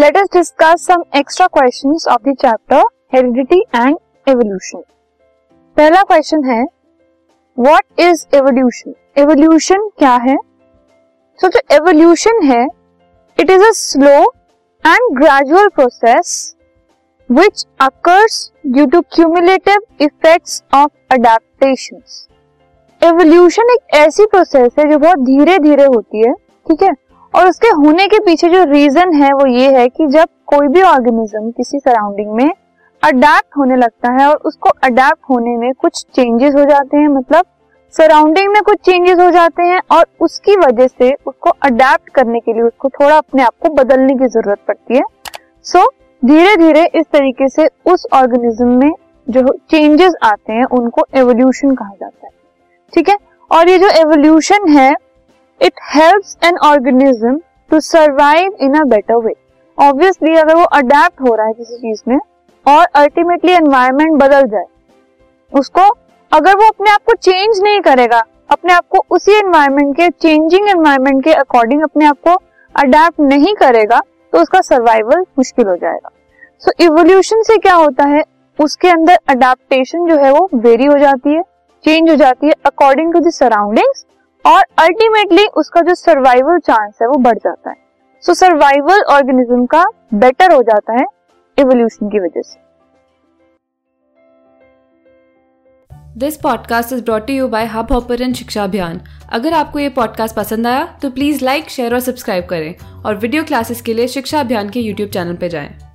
let us discuss some extra questions of the chapter, heredity and evolution. पहला question है what is evolution evolution क्या है? So जो evolution है it is a slow and gradual process which occurs due to cumulative effects of adaptation evolution एक ऐसी process है जो बहुत धीरे धीरे होती है, ठीक है? और उसके होने के पीछे जो रीजन है वो ये है कि जब कोई भी ऑर्गेनिज्म किसी सराउंडिंग में अडेप्ट होने लगता है और उसको अडेप्ट होने में कुछ चेंजेस हो जाते हैं मतलब सराउंडिंग में कुछ चेंजेस हो जाते हैं और उसकी वजह से उसको अडेप्ट करने के लिए उसको थोड़ा अपने आप को बदलने की ज़रूरत पड़ती है। सो धीरे धीरे इस तरीके से उस ऑर्गेनिज्म में जो चेंजेस आते हैं, उनको एवोल्यूशन कहा जाता है। ठीक है? और ये जो एवोल्यूशन है it helps an organism to survive in a better way obviously अगर वो अडेप्ट हो रहा है किसी चीज़ में और अल्टीमेटली एनवायरमेंट बदल जाए उसको अगर वो अपने आप को चेंज नहीं करेगा अपने आप को उसी एनवायरमेंट के चेंजिंग एनवायरमेंट के अकॉर्डिंग अपने आप को अडेप्ट नहीं करेगा तो उसका सर्वाइवल मुश्किल हो जाएगा। सो so, इवोल्यूशन से क्या होता है? उसके अंदर अडेप्टेशन जो है वो वेरी हो जाती है चेंज हो जाती है अकॉर्डिंग टू द सराउंडिंग्स और अल्टीमेटली उसका जो सर्वाइवल चांस है वो बढ़ जाता है। सो सर्वाइवल ऑर्गेनिज्म का बेटर हो जाता है इवोल्यूशन की वजह से। This podcast is brought you by Hubhopper Shiksha Abhiyan अगर आपको ये पॉडकास्ट पसंद आया तो प्लीज़ लाइक शेयर और सब्सक्राइब करें। और वीडियो क्लासेस के लिए शिक्षा अभियान के यूट्यूब चैनल पर जाएँ।